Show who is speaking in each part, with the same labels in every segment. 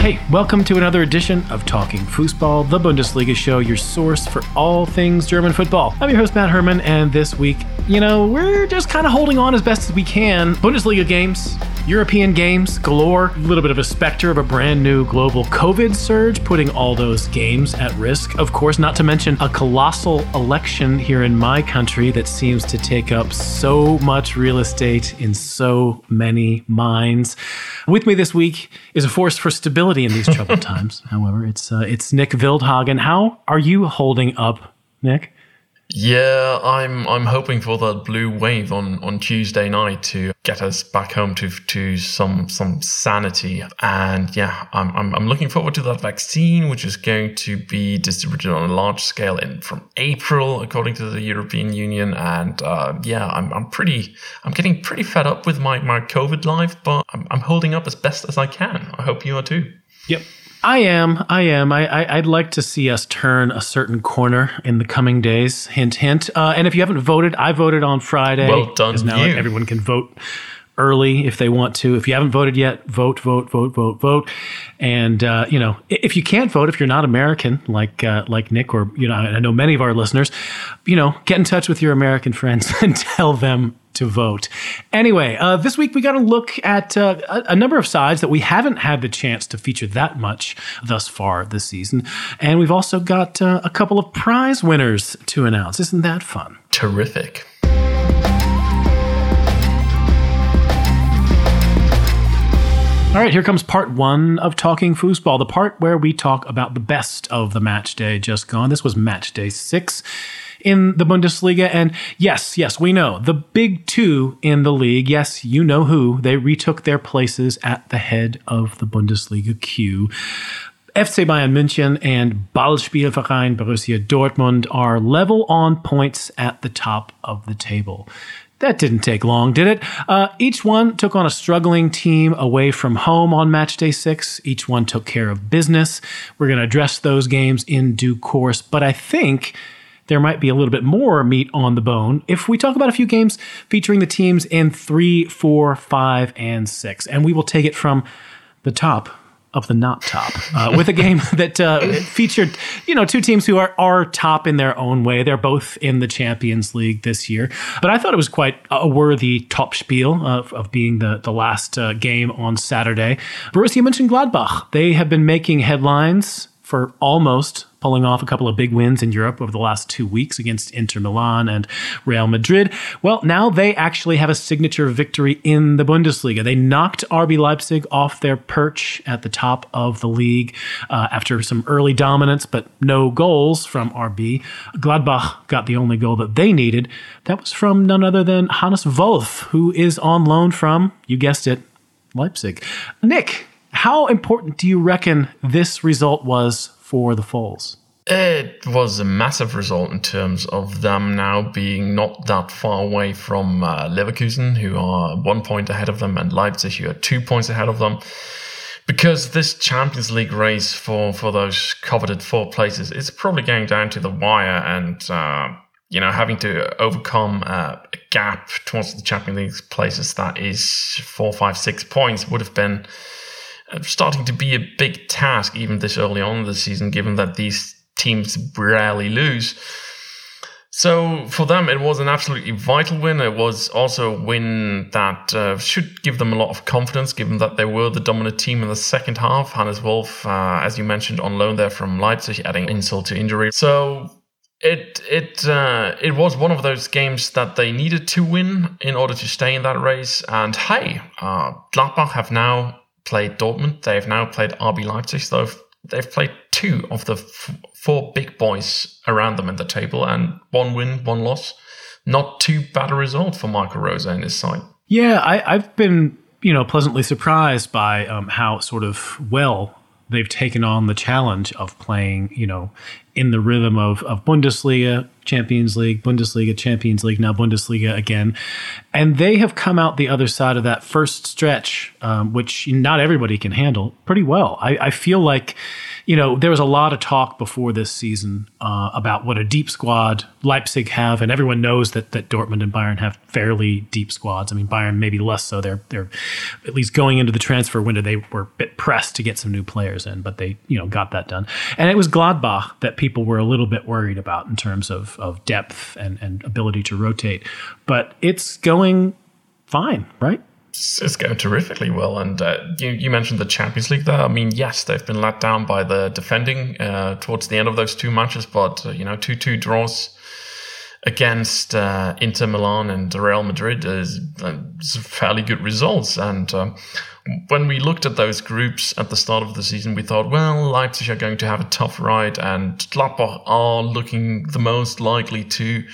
Speaker 1: Hey, welcome to another edition of Talking Fußball, the Bundesliga show, your source for all things German football. I'm your host, Matt Herman, and this week, you know, we're just kind of holding on as best as we can. Bundesliga games, European games galore, a little bit of a specter of a brand new global COVID surge, putting all those games at risk. Of course, not to mention a colossal election here in my country that seems to take up so much real estate in so many minds. With me this week is a force for stability in these troubled times. However, it's uh, it's Nick Wildhagen. How are you holding up, Nick?
Speaker 2: Yeah, I'm I'm hoping for that blue wave on, on Tuesday night to get us back home to to some some sanity. And yeah, I'm, I'm I'm looking forward to that vaccine, which is going to be distributed on a large scale in from April, according to the European Union. And uh, yeah, I'm I'm pretty I'm getting pretty fed up with my my COVID life, but I'm I'm holding up as best as I can. I hope you are too.
Speaker 1: Yep. I am. I am. I, I, would like to see us turn a certain corner in the coming days. Hint, hint. Uh, and if you haven't voted, I voted on Friday.
Speaker 2: Well done,
Speaker 1: now
Speaker 2: you.
Speaker 1: everyone can vote early if they want to. If you haven't voted yet, vote, vote, vote, vote, vote. And uh, you know, if you can't vote, if you're not American, like uh, like Nick, or you know, I know many of our listeners, you know, get in touch with your American friends and tell them to vote. Anyway, uh, this week we got to look at uh, a, number of sides that we haven't had the chance to feature that much thus far this season. And we've also got uh, a couple of prize winners to announce. Isn't that fun?
Speaker 2: Terrific.
Speaker 1: All right, here comes part one of Talking Fußball, the part where we talk about the best of the match day just gone. This was match day six in the Bundesliga. And yes, yes, we know the big two in the league. Yes, you know who. They retook their places at the head of the Bundesliga queue. FC Bayern München and Ballspielverein Borussia Dortmund are level on points at the top of the table. That didn't take long, did it? Uh, each one took on a struggling team away from home on match day six. Each one took care of business. We're going to address those games in due course, but I think there might be a little bit more meat on the bone if we talk about a few games featuring the teams in three, four, five, and six. And we will take it from the top of the not top uh, with a game that uh, featured you know two teams who are are top in their own way. They're both in the champions league this year. But i thought it was quite a worthy top spiel of, of being the, the last uh, game on saturday. Borussia mönchengladbach they have been making headlines for almost pulling off a couple of big wins in Europe over the last two weeks against Inter Milan and Real Madrid. Well, now they actually have a signature victory in the Bundesliga. They knocked RB Leipzig off their perch at the top of the league uh, after some early dominance, but no goals from RB. Gladbach got the only goal that they needed. That was from none other than Hannes Wolf, who is on loan from, you guessed it, Leipzig. Nick, how important do you reckon this result was for the Foals?
Speaker 2: It was a massive result in terms of them now being not that far away from uh, Leverkusen, who are one point ahead of them, and Leipzig, who are two points ahead of them. Because this Champions League race for, for those coveted four places is probably going down to the wire, and uh, you know having to overcome uh, a gap towards the Champions League places that is four, five, six points would have been starting to be a big task even this early on in the season, given that these teams rarely lose. So for them, it was an absolutely vital win. It was also a win that uh, should give them a lot of confidence, given that they were the dominant team in the second half. Hannes Wolf, uh, as you mentioned, on loan there from Leipzig, adding insult to injury. So it it uh, it was one of those games that they needed to win in order to stay in that race. And hey, uh, Gladbach have now played Dortmund. They've now played RB Leipzig. So they've played two of the f- four big boys around them in the table, and one win, one loss. Not too bad a result for Michael Rose and his side.
Speaker 1: Yeah, I, have been you know pleasantly surprised by um, how sort of well they've taken on the challenge of playing, you know, in the rhythm of, of Bundesliga, Champions League, Bundesliga, Champions League, now Bundesliga again. And they have come out the other side of that first stretch, um, which not everybody can handle pretty well. I, I feel like you know, there was a lot of talk before this season uh, about what a deep squad Leipzig have, and everyone knows that that Dortmund and Bayern have fairly deep squads. I mean, Bayern maybe less so. They're they're at least going into the transfer window. They were a bit pressed to get some new players in, but they you know got that done. And it was Gladbach that people were a little bit worried about in terms of of depth and and ability to rotate. But it's going fine, right?
Speaker 2: It's going terrifically well. And uh, you, you mentioned the Champions League there. I mean, yes, they've been let down by the defending uh, towards the end of those two matches, but uh, you know, two two draws against uh, Inter Milan and Real Madrid is, uh, fairly good results. And um, when we looked at those groups at the start of the season, we thought, well, Leipzig are going to have a tough ride, and Gladbach are looking the most likely to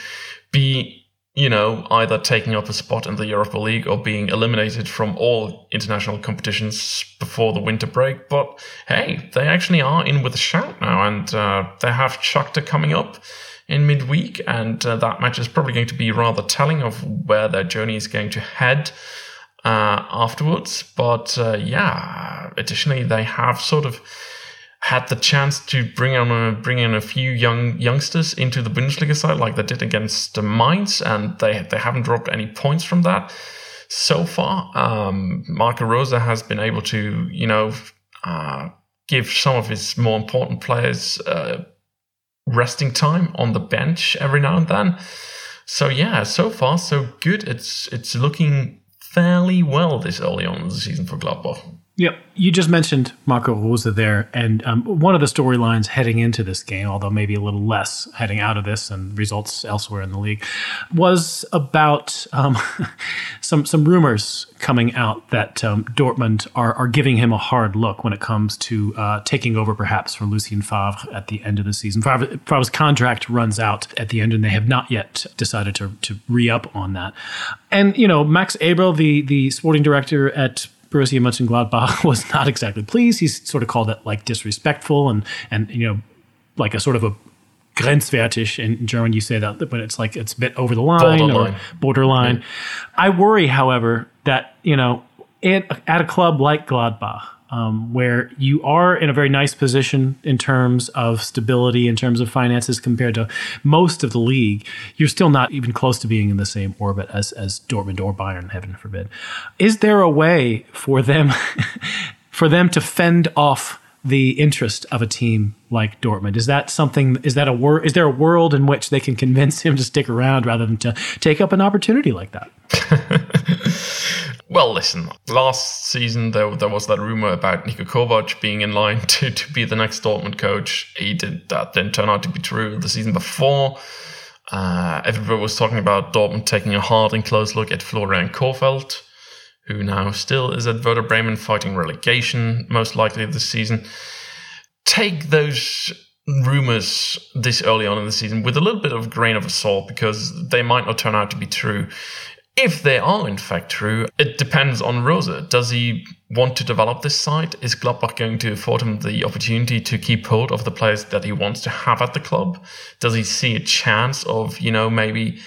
Speaker 2: be you know, either taking up a spot in the Europa League or being eliminated from all international competitions before the winter break. But hey, they actually are in with a shout now, and uh, they have Shakhtar coming up in midweek, and uh, that match is probably going to be rather telling of where their journey is going to head uh, afterwards. But uh, yeah, additionally, they have sort of had the chance to bring on a, bring in a few young youngsters into the Bundesliga side, like they did against the Mainz, and they they haven't dropped any points from that so far. Um, Marco Rose has been able to, you know, uh, give some of his more important players uh, resting time on the bench every now and then. So yeah, so far so good. It's it's looking fairly well this early on in the season for Gladbach.
Speaker 1: Yep. You just mentioned Marco Rose there. And um, one of the storylines heading into this game, although maybe a little less heading out of this and results elsewhere in the league, was about um, some, some rumors coming out that um, Dortmund are, are giving him a hard look when it comes to uh, taking over perhaps for Lucien Favre at the end of the season. Favre, Favre's contract runs out at the end, and they have not yet decided to, to re up on that. And, you know, Max Eberl, the, the sporting director at Borussia Mönchengladbach was not exactly pleased. He sort of called it like disrespectful and and you know like a sort of a grenzwertig in German. You say that, but it's like it's a bit over the line borderline. or borderline. I worry, however, that you know at, at a club like Gladbach um, where you are in a very nice position in terms of stability, in terms of finances compared to most of the league, you're still not even close to being in the same orbit as, as Dortmund or Bayern, heaven forbid. Is there a way for them for them to fend off the interest of a team like Dortmund? Is that something? Is that a wor- Is there a world in which they can convince him to stick around rather than to take up an opportunity like that?
Speaker 2: Well, listen, last season there, there was that rumor about Niko Kovac being in line to, to be the next Dortmund coach. He did that didn't turn out to be true the season before. Uh, everybody was talking about Dortmund taking a hard and close look at Florian Kohfeldt, who now still is at Werder Bremen fighting relegation, most likely this season. Take those rumors this early on in the season with a little bit of grain of salt because they might not turn out to be true. If they are in fact true, it depends on Rose. Does he want to develop this side? Is Gladbach going to afford him the opportunity to keep hold of the players that he wants to have at the club? Does he see a chance of, you know, maybe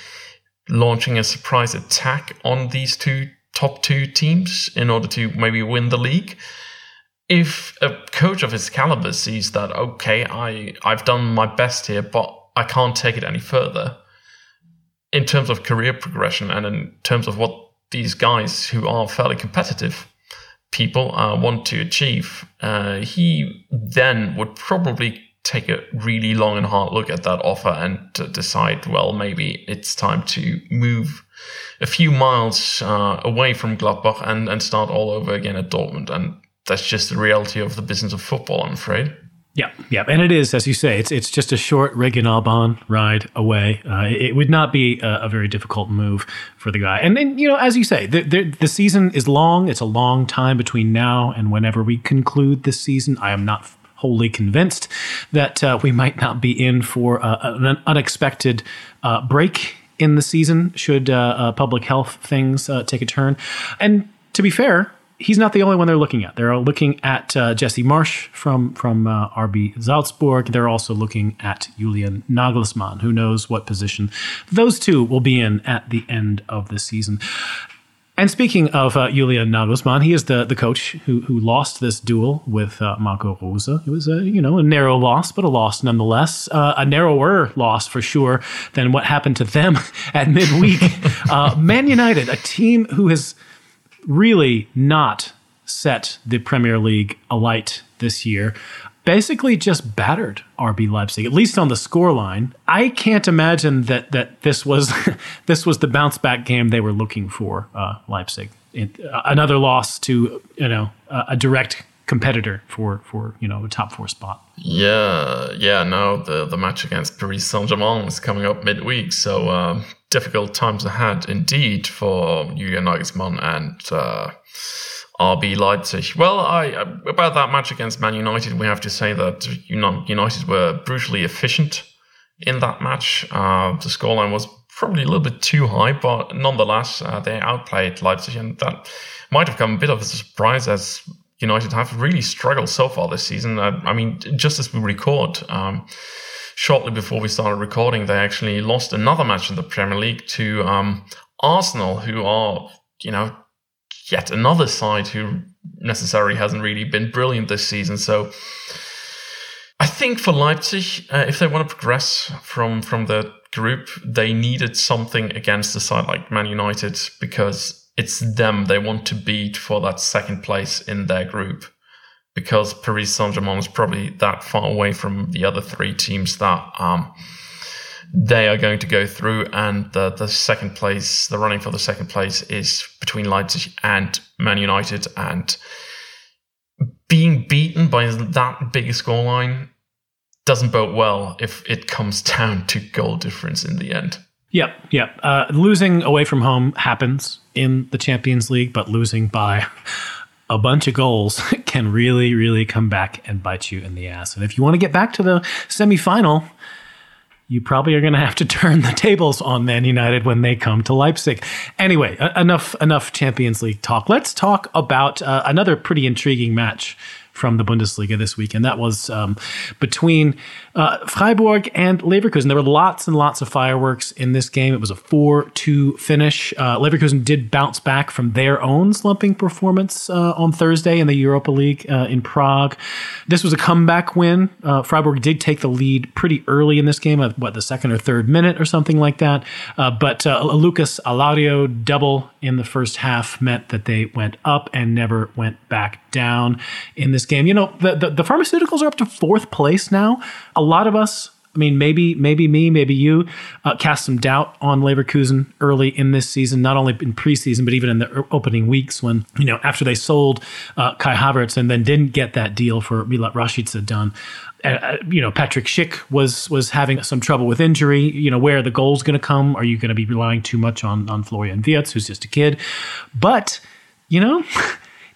Speaker 2: launching a surprise attack on these two top two teams in order to maybe win the league? If a coach of his caliber sees that, okay, I, I've done my best here, but I can't take it any further in terms of career progression and in terms of what these guys who are fairly competitive people uh, want to achieve, uh, he then would probably take a really long and hard look at that offer and decide, well, maybe it's time to move a few miles uh, away from Gladbach and, and start all over again at Dortmund. And that's just the reality of the business of football, I'm afraid.
Speaker 1: Yeah, yeah, and it is, as you say, it's it's just a short Regionalbahn ride away. Uh, it would not be a, a, very difficult move for the guy. And then, you know, as you say, the, the, the season is long. It's a long time between now and whenever we conclude this season. I am not wholly convinced that uh, we might not be in for uh, an unexpected uh, break in the season should uh, uh, public health things take a turn. And to be fair, he's not the only one they're looking at. They're looking at uh, Jesse Marsch from from uh, RB Salzburg. They're also looking at Julian Nagelsmann. Who knows what position those two will be in at the end of the season. And speaking of uh, Julian Nagelsmann, he is the, the coach who who lost this duel with uh, Marco Rose. It was a you know a narrow loss, but a loss nonetheless. Uh, a narrower loss for sure than what happened to them at midweek. uh, Man United, a team who has really not set the Premier League alight this year basically just battered RB Leipzig, at least on the scoreline. I can't imagine that that this was this was the bounce back game they were looking for. Uh, Leipzig, it, uh, another loss to you know uh, a direct competitor for for you know a top four spot.
Speaker 2: Yeah, yeah. Now the the match against Paris Saint Germain is coming up midweek, so um, difficult times ahead indeed for Julian Nagelsmann and. Uh, RB Leipzig. Well, I about that match against Man United, we have to say that United were brutally efficient in that match. Uh, the scoreline was probably a little bit too high, but nonetheless, uh, they outplayed Leipzig, and that might have come a bit of a surprise as United have really struggled so far this season. Uh, I mean, just as we record. Um, shortly before we started recording, they actually lost another match in the Premier League to um, Arsenal, who are, you know, yet another side who necessarily hasn't really been brilliant this season. So I think for Leipzig, uh, if they want to progress from from the group, they needed something against a side like Man United because it's them they want to beat for that second place in their group. Because Paris Saint Germain is probably that far away from the other three teams that um, they are going to go through, and the the second place, the running for the second place, is between Leipzig and Man United, and being beaten by that big a scoreline doesn't bode well if it comes down to goal difference in the end.
Speaker 1: Yep, yep. Uh, losing away from home happens in the Champions League, but losing by a bunch of goals can really, really come back and bite you in the ass. And if you want to get back to the semifinal, you probably are going to have to turn the tables on Man United when they come to Leipzig. Anyway, enough enough Champions League talk. Let's talk about uh, another pretty intriguing match from the Bundesliga this week, and that was um, between uh, Freiburg and Leverkusen. There were lots and lots of fireworks in this game. It was a 4 2 finish. Uh, Leverkusen did bounce back from their own slumping performance uh, on Thursday in the Europa League uh, in Prague. This was a comeback win. Uh, Freiburg did take the lead pretty early in this game, at what, the second or third minute or something like that. Uh, but Lucas Alario double in the first half meant that they went up and never went back down in this game. You know, the, the, the pharmaceuticals are up to fourth place now a lot of us, I mean, maybe maybe me, maybe you, uh, cast some doubt on Leverkusen early in this season, not only in preseason but even in the opening weeks when you know after they sold uh, Kai Havertz and then didn't get that deal for Milot Rashica done. Uh, you know, Patrick Schick was was having some trouble with injury. You know, where are the goals going to come? Are you going to be relying too much on on Florian Wirtz, who's just a kid? But you know.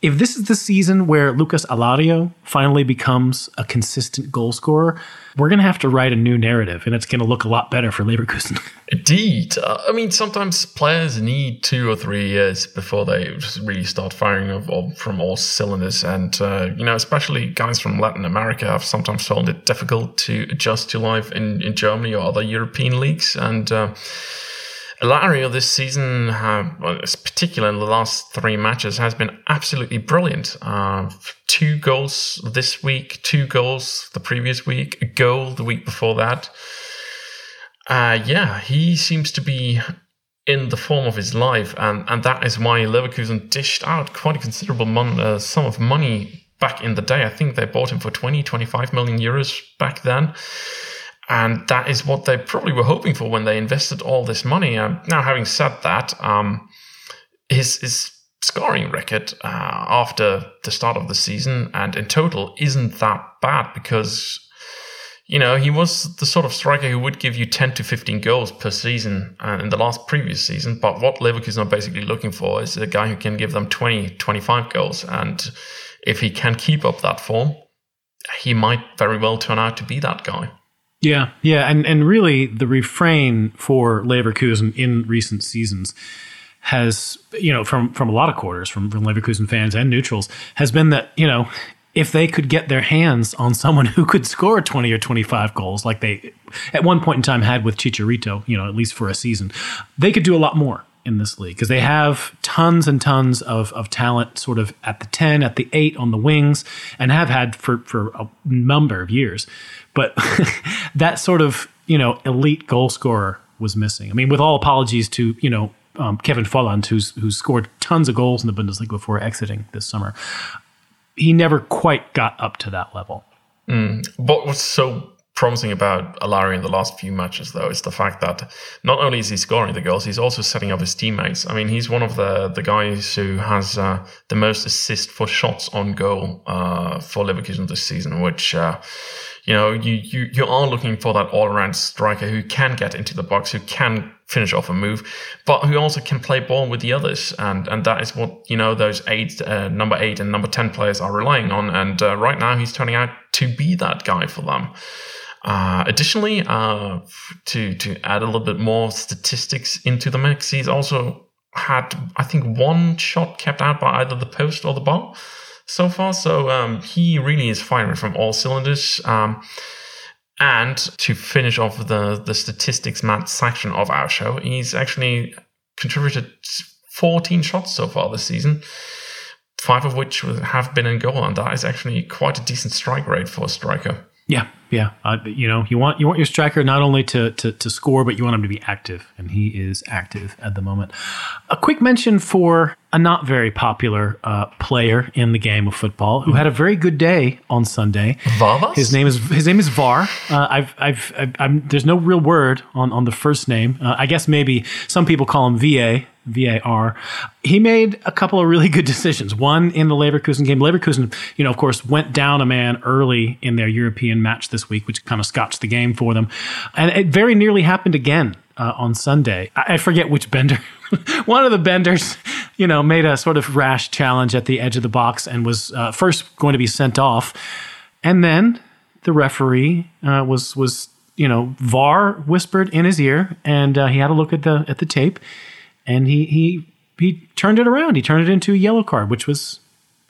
Speaker 1: if this is the season where Lucas Alario finally becomes a consistent goal scorer, we're going to have to write a new narrative, and it's going to look a lot better for Leverkusen.
Speaker 2: Indeed. Uh, I mean, sometimes players need two or three years before they really start firing of, of, from all cylinders. And, uh, you know, especially guys from Latin America have sometimes found it difficult to adjust to life in, in Germany or other European leagues. And, uh, Alario this season, uh, particularly in the last three matches, has been absolutely brilliant. Uh, two goals this week, two goals the previous week, a goal the week before that. Uh, yeah, he seems to be in the form of his life, and, and that is why Leverkusen dished out quite a considerable mon- uh, sum of money back in the day. I think they bought him for 20, 25 million euros back then. And that is what they probably were hoping for when they invested all this money. Uh, now, having said that, um, his, his scoring record uh, after the start of the season and in total isn't that bad because you know he was the sort of striker who would give you 10 to 15 goals per season uh, in the last previous season. But what Leverkusen are basically looking for is a guy who can give them 20 25 goals. And if he can keep up that form he might very well turn out to be that guy
Speaker 1: yeah, yeah, and and really the refrain for Leverkusen in recent seasons has, you know, from from a lot of quarters, from, from Leverkusen fans and neutrals, has been that you know if they could get their hands on someone who could score 20 or 25 goals like they at one point in time had with Chicharito, you know, at least for a season, they could do a lot more in this league because they have tons and tons of, of talent sort of at the 10, at the 8, on the wings, and have had for, for a number of years. But that sort of, you know, elite goal scorer was missing. I mean, with all apologies to, you know, um, Kevin Volland, who's, who's scored tons of goals in the Bundesliga before exiting this summer, he never quite got up to that level.
Speaker 2: Mm. Was so promising about Alario in the last few matches, though, is the fact that not only is he scoring the goals, he's also setting up his teammates. I mean, he's one of the the guys who has uh, the most assist for shots on goal uh, for Leverkusen this season, which. Uh, you know, you, you, you are looking for that all around striker who can get into the box, who can finish off a move, but who also can play ball with the others. And, and that is what, you know, those eight, uh, number eight and number 10 players are relying on. And uh, right now he's turning out to be that guy for them. Uh, additionally, uh, to to add a little bit more statistics into the mix, he's also had I think one shot kept out by either the post or the bar so far. So um, he really is firing from all cylinders. Um, and to finish off the the statistics mat section of our show, he's actually contributed 14 shots so far this season. Five of which have been in goal, and that is actually quite a decent strike rate for a striker.
Speaker 1: Yeah, yeah. Uh, you know, you want you want your striker not only to, to to score, but you want him to be active, and he is active at the moment. A quick mention for a not very popular uh, player in the game of football who had a very good day on Sunday.
Speaker 2: Varvas?
Speaker 1: His name is his name is Var. Uh, I've, I've, I've I'm, there's no real word on on the first name. Uh, I guess maybe some people call him VA. VAR. He made a couple of really good decisions. One in the Leverkusen game. Leverkusen, you know, of course, went down a man early in their European match this week, which kind of scotched the game for them. And it very nearly happened again uh, on Sunday. I, I forget which bender. One of the benders, you know, made a sort of rash challenge at the edge of the box and was uh, first going to be sent off, and then the referee uh, was was you know VAR whispered in his ear, and uh, he had a look at the at the tape, and he he he turned it around. He turned it into a yellow card, which was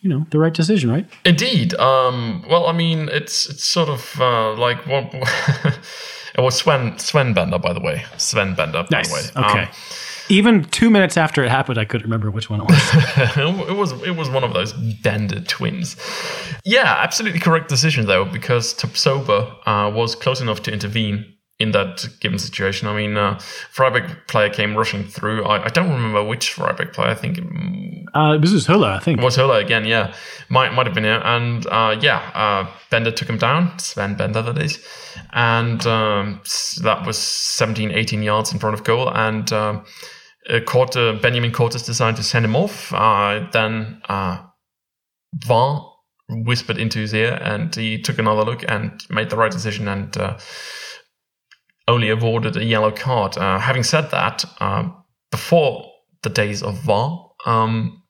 Speaker 1: you know the right decision, right?
Speaker 2: Indeed. Um, well, I mean, it's it's sort of uh, like what. it was Sven Sven Bender, by the way. Sven Bender, by
Speaker 1: nice.
Speaker 2: the way.
Speaker 1: Okay. Um, even two minutes after it happened, I couldn't remember which one it
Speaker 2: was. it was it was one of those Bender twins. Yeah, absolutely correct decision though, because Tapsoba uh, was close enough to intervene in that given situation. I mean, uh, Freiburg player came rushing through. I, I don't remember which Freiburg player. I think
Speaker 1: uh, this is Höler. I think
Speaker 2: it was Höler again. Yeah, might might have been here. And uh, yeah, uh, Bender took him down. Sven Bender, that is. And um, that was 17, 18 yards in front of goal. And um, uh, Benjamin Cortus decided to send him off. Uh, then uh, Van whispered into his ear, and he took another look and made the right decision. And uh, only awarded a yellow card. Uh, having said that, uh, before the days of VAR, um,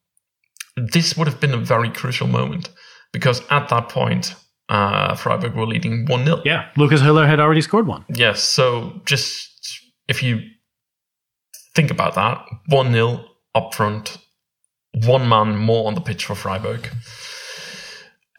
Speaker 2: this would have been a very crucial moment because at that point, uh, Freiburg were leading 1 0.
Speaker 1: Yeah, Lucas Höler had already scored one.
Speaker 2: Yes, so just if you think about that 1 0 up front, one man more on the pitch for Freiburg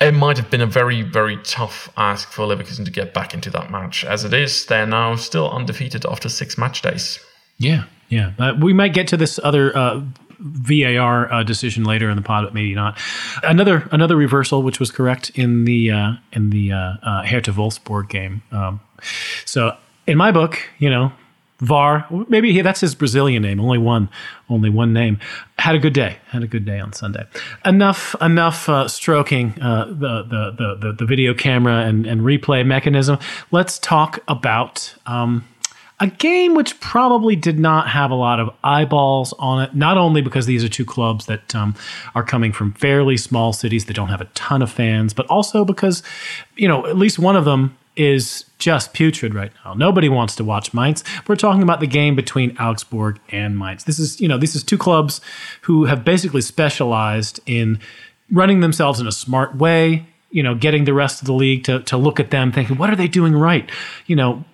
Speaker 2: it might have been a very, very tough ask for Leverkusen to get back into that match. As it is, they're now still undefeated after six match days.
Speaker 1: Yeah, yeah. Uh, we might get to this other uh, VAR uh, decision later in the pod, but maybe not. Another another reversal, which was correct in the uh, in the uh, uh, Hertha Wolfsburg game. Um, so in my book, you know, VAR, maybe he, that's his Brazilian name, only one, only one name. Had a good day. Had a good day on Sunday. Enough, enough uh, stroking uh, the, the, the the video camera and, and replay mechanism. Let's talk about um, a game which probably did not have a lot of eyeballs on it. Not only because these are two clubs that um, are coming from fairly small cities that don't have a ton of fans, but also because you know at least one of them is just putrid right now. Nobody wants to watch Mainz. We're talking about the game between Augsburg and Mainz. This is, you know, this is two clubs who have basically specialized in running themselves in a smart way, you know, getting the rest of the league to, to look at them thinking, what are they doing right? You know,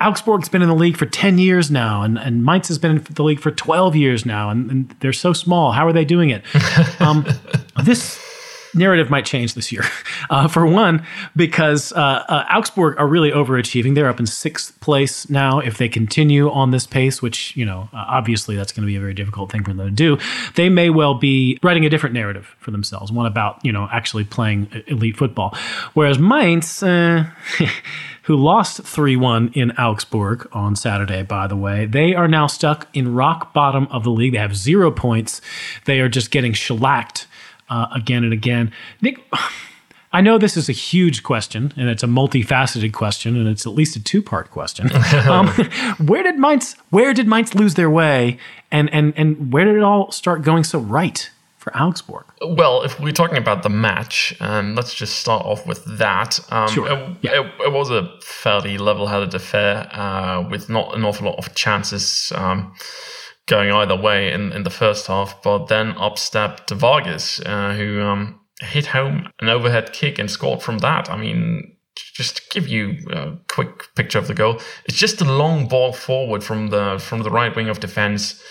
Speaker 1: Augsburg's been in the league for 10 years now, and, and Mainz has been in the league for 12 years now, and, and they're so small. How are they doing it? um, this narrative might change this year. Uh, for one, because uh, uh, Augsburg are really overachieving. They're up in sixth place now. If they continue on this pace, which, you know, uh, obviously that's going to be a very difficult thing for them to do, they may well be writing a different narrative for themselves, one about, you know, actually playing elite football. Whereas Mainz, uh, who lost 3 1 in Augsburg on Saturday, by the way. They are now stuck in rock bottom of the league. They have zero points. They are just getting shellacked uh, again and again. Nick. I know this is a huge question, and it's a multifaceted question, and it's at least a two-part question. um, where did Mainz? Where did Mainz lose their way, and and and where did it all start going so right? for Augsburg?
Speaker 2: Well, if we're talking about the match, um, let's just start off with that. Um,
Speaker 1: sure.
Speaker 2: It,
Speaker 1: yeah.
Speaker 2: it, it, was a fairly level-headed affair uh, with not an awful lot of chances um, going either way in, in the first half. But then up stepped Vargas, uh, who um, hit home an overhead kick and scored from that. I mean, just to give you a quick picture of the goal, it's just a long ball forward from the from the right wing of defense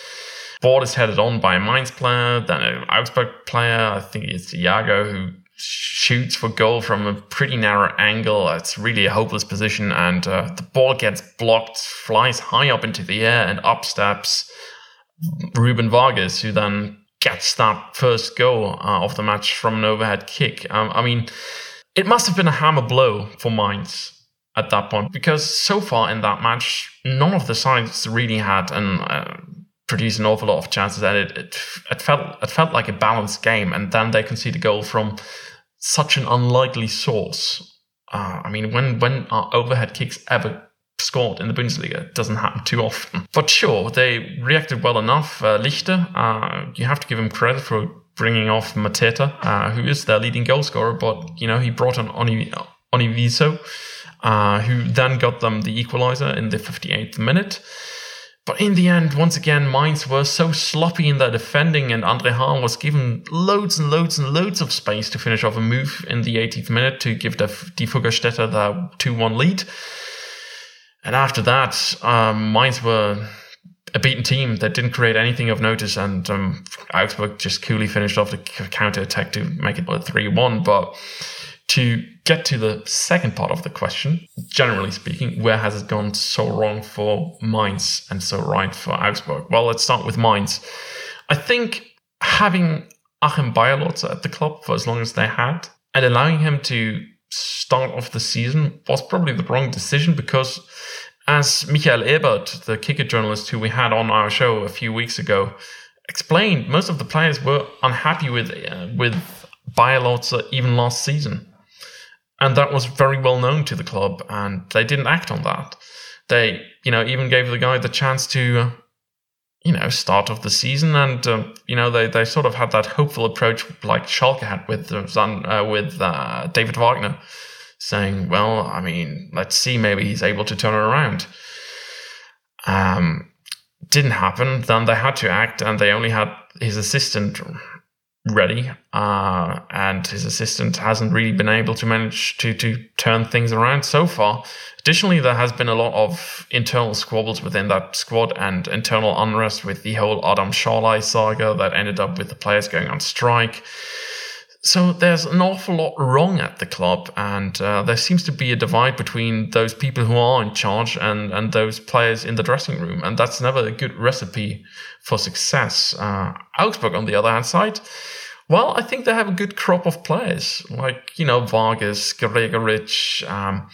Speaker 2: Ball is headed on by a Mainz player, then an Augsburg player. I think it's Iago who shoots for goal from a pretty narrow angle. It's really a hopeless position, and uh, the ball gets blocked, flies high up into the air, and up steps Ruben Vargas, who then gets that first goal uh, of the match from an overhead kick. Um, I mean, it must have been a hammer blow for Mainz at that point because so far in that match, none of the sides really had an. Uh, produced an awful lot of chances, and it, it it felt it felt like a balanced game. And then they concede a goal from such an unlikely source. Uh, I mean, when when our overhead kicks ever scored in the Bundesliga, it doesn't happen too often. But sure, they reacted well enough. Uh, Lichte, uh, you have to give him credit for bringing off Mateta, uh, who is their leading goal scorer. But you know, he brought on Oni Onisiwo, uh, who then got them the equaliser in the 58th minute. But in the end, once again, Mainz were so sloppy in their defending, and Andre Hahn was given loads and loads and loads of space to finish off a move in the 80th minute to give the the 2 1 lead. And after that, um, Mainz were a beaten team that didn't create anything of notice, and um, Augsburg just coolly finished off the counter attack to make it 3 1. But to get to the second part of the question, generally speaking, where has it gone so wrong for Mainz and so right for Augsburg? Well, let's start with Mainz. I think having Achim Beierlorzer at the club for as long as they had and allowing him to start of the season was probably the wrong decision because as Michael Ebert, the kicker journalist who we had on our show a few weeks ago, explained, most of the players were unhappy with uh, with Beierlorzer even last season. And that was very well known to the club, and they didn't act on that. They, you know, even gave the guy the chance to, you know, start of the season, and uh, you know, they, they sort of had that hopeful approach like Schalke had with uh, uh, with uh, David Wagner, saying, "Well, I mean, let's see, maybe he's able to turn it around." Um, didn't happen. Then they had to act, and they only had his assistant ready, uh, and his assistant hasn't really been able to manage to to turn things around so far. Additionally, there has been a lot of internal squabbles within that squad and internal unrest with the whole Adam Szalai saga that ended up with the players going on strike. So there's an awful lot wrong at the club, and uh, there seems to be a divide between those people who are in charge and, and those players in the dressing room, and that's never a good recipe for success. Uh, Augsburg, on the other hand side, well, I think they have a good crop of players, like you know Vargas, Gregoritsch. Um,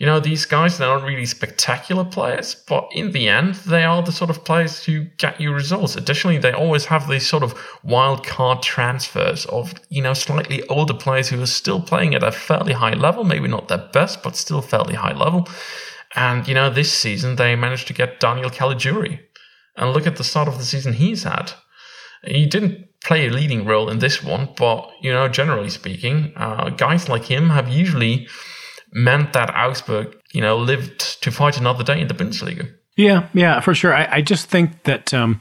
Speaker 2: you know, these guys, they're not really spectacular players, but in the end, they are the sort of players who get you results. Additionally, they always have these sort of wild card transfers of, you know, slightly older players who are still playing at a fairly high level, maybe not their best, but still fairly high level. And, you know, this season they managed to get Daniel Caligiuri. And look at the start of the season he's had. He didn't play a leading role in this one, but, you know, generally speaking, uh, guys like him have usually meant that Augsburg, you know, lived to fight another day in the Bundesliga.
Speaker 1: Yeah, yeah, for sure. I, I just think that um,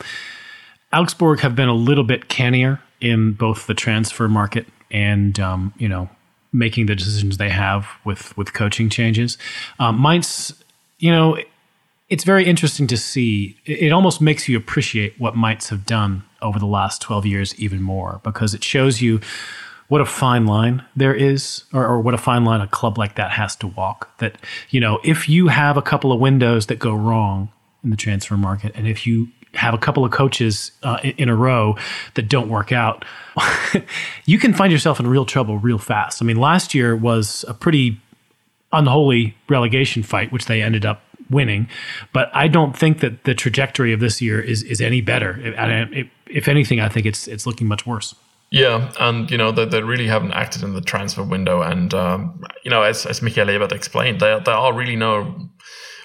Speaker 1: Augsburg have been a little bit cannier in both the transfer market and um, you know making the decisions they have with with coaching changes. Um, Mainz, you know, it's very interesting to see. It, almost makes you appreciate what Mainz have done over the last twelve years even more because it shows you what a fine line there is, or, or what a fine line a club like that has to walk. That, you know, if you have a couple of windows that go wrong in the transfer market, and if you have a couple of coaches uh, in a row that don't work out, you can find yourself in real trouble real fast. I mean, last year was a pretty unholy relegation fight, which they ended up winning. But I don't think that the trajectory of this year is is any better. if anything, I think it's it's looking much worse.
Speaker 2: Yeah, and you know they, they really haven't acted in the transfer window, and um, you know as as Michael Ebert explained, there there are really no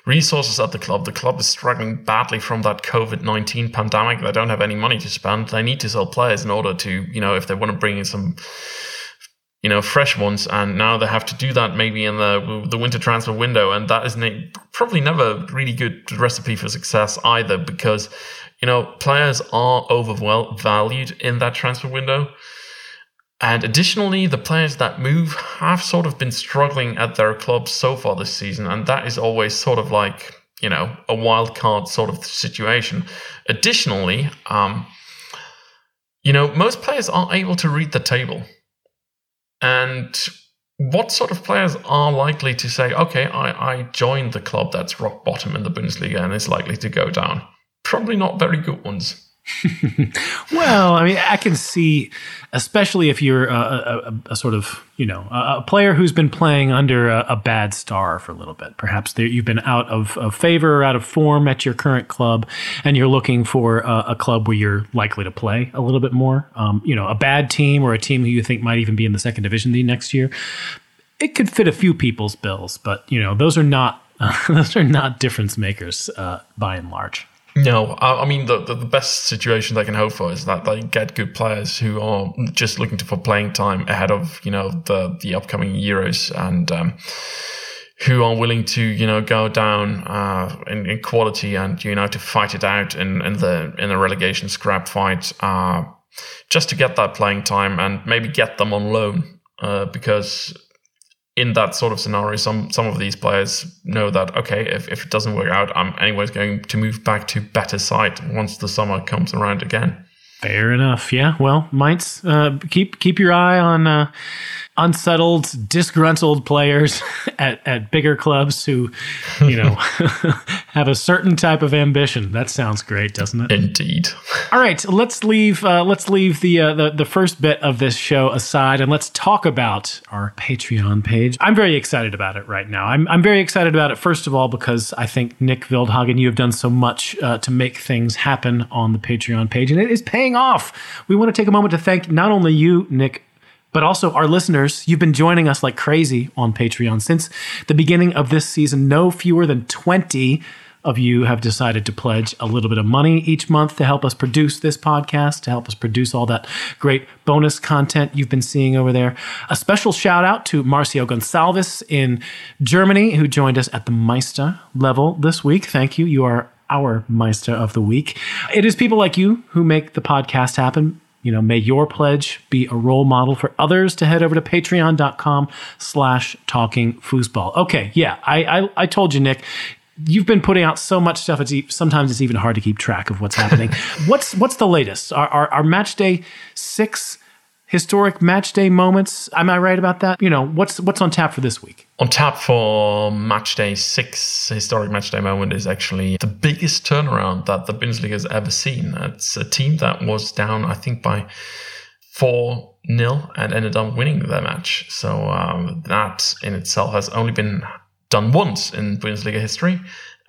Speaker 2: resources at the club. The club is struggling badly from that COVID nineteen pandemic. They don't have any money to spend. They need to sell players in order to you know if they want to bring in some you know, fresh ones, and now they have to do that maybe in the the winter transfer window, and that is ne- probably never really good recipe for success either, because you know players are overvalued in that transfer window, and additionally, the players that move have sort of been struggling at their clubs so far this season, and that is always sort of like you know a wild card sort of situation. Additionally, um, you know, most players aren't able to read the table. And what sort of players are likely to say, okay, I, I joined the club that's rock bottom in the Bundesliga and is likely to go down? Probably not very good ones.
Speaker 1: well, I mean, I can see, especially if you're a, a, a sort of, you know, a, a, player who's been playing under a, bad star for a little bit. Perhaps you've been out of, of, favor or out of form at your current club, and you're looking for a, club where you're likely to play a little bit more. Um, you know, a bad team or a team who you think might even be in the second division the next year. It could fit a few people's bills, but you know, those are not those are not difference makers uh, by and large.
Speaker 2: No, I, mean the, the, best situation they can hope for is that they get good players who are just looking for playing time ahead of you know the the upcoming Euros and. Um, who are willing to you know go down uh, in, in, quality and you know to fight it out in, in the in a relegation scrap fight uh, just to get that playing time and maybe get them on loan uh, because in that sort of scenario, some some of these players know that okay, if, if it doesn't work out, I'm anyways going to move back to better side once the summer comes around again.
Speaker 1: Fair enough. Yeah. Well, Mainz, uh, keep keep your eye on uh, unsettled, disgruntled players at, at bigger clubs who, you know, have a certain type of ambition. That sounds great, doesn't it?
Speaker 2: Indeed.
Speaker 1: All right, let's leave uh, let's leave the, uh, the the first bit of this show aside and let's talk about our Patreon page. I'm very excited about it right now. I'm I'm very excited about it first of all because I think Nick Wildhagen, you have done so much uh, to make things happen on the Patreon page, and it is paying off. We want to take a moment to thank not only you, Nick, but also our listeners. You've been joining us like crazy on Patreon since the beginning of this season. No fewer than 20 of you have decided to pledge a little bit of money each month to help us produce this podcast, to help us produce all that great bonus content you've been seeing over there. A special shout out to Marcio Gonçalves in Germany, who joined us at the Meister level this week. Thank you. You are our Meister of the week. It is people like you who make the podcast happen you know, may your pledge be a role model for others to head over to patreon.com slash talking fussball. Okay, yeah, I, I, I told you, Nick, you've been putting out so much stuff. It's e- sometimes it's even hard to keep track of what's happening. what's what's the latest? Our, our, our match day six historic match day moments. Am I right about that? You know, what's what's on tap for this week?
Speaker 2: On tap for match day six, historic match day moment is actually the biggest turnaround that the Bundesliga has ever seen. It's a team that was down, I think, by four nil and ended up winning the match. So um, that in itself has only been done once in Bundesliga history.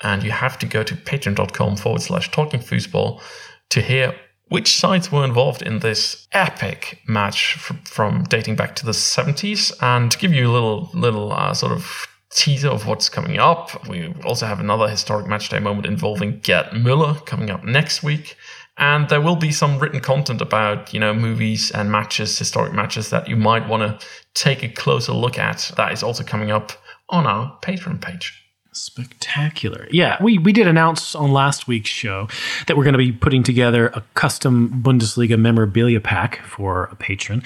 Speaker 2: And you have to go to patreon.com forward slash talking fussball to hear which sides were involved in this epic match f- from dating back to the 70s and to give you a little little uh, sort of teaser of what's coming up we also have another historic matchday moment involving gerd muller coming up next week. And there will be some written content about you know movies and matches historic matches that you might want to take a closer look at. That is also coming up on our patreon page
Speaker 1: Spectacular. Yeah, we, we did announce on last week's show that we're going to be putting together a custom Bundesliga memorabilia pack for a patron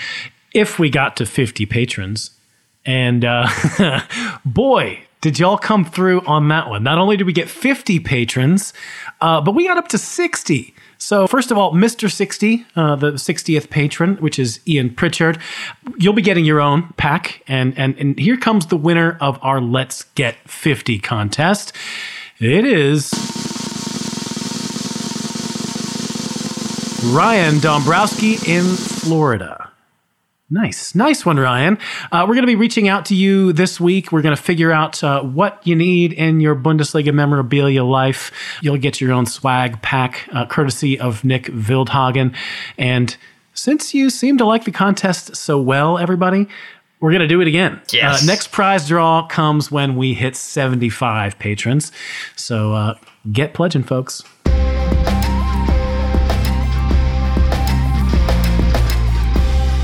Speaker 1: if we got to 50 patrons. And uh, boy, did y'all come through on that one. Not only did we get 50 patrons, uh, but we got up to 60 So, first of all, Mr. 60, uh, the 60th patron, which is Ian Pritchard, you'll be getting your own pack. And, and, and here comes the winner of our Let's Get 50 contest. It is Ryan Dombrowski in Florida. Nice, nice one, Ryan. Uh, we're going to be reaching out to you this week. We're going to figure out uh, what you need in your Bundesliga memorabilia life. You'll get your own swag pack, uh, courtesy of Nick Wildhagen. And since you seem to like the contest so well, everybody, we're going to do it again.
Speaker 2: Yes.
Speaker 1: Uh, next prize draw comes when we hit 75 patrons. So uh, get pledging, folks.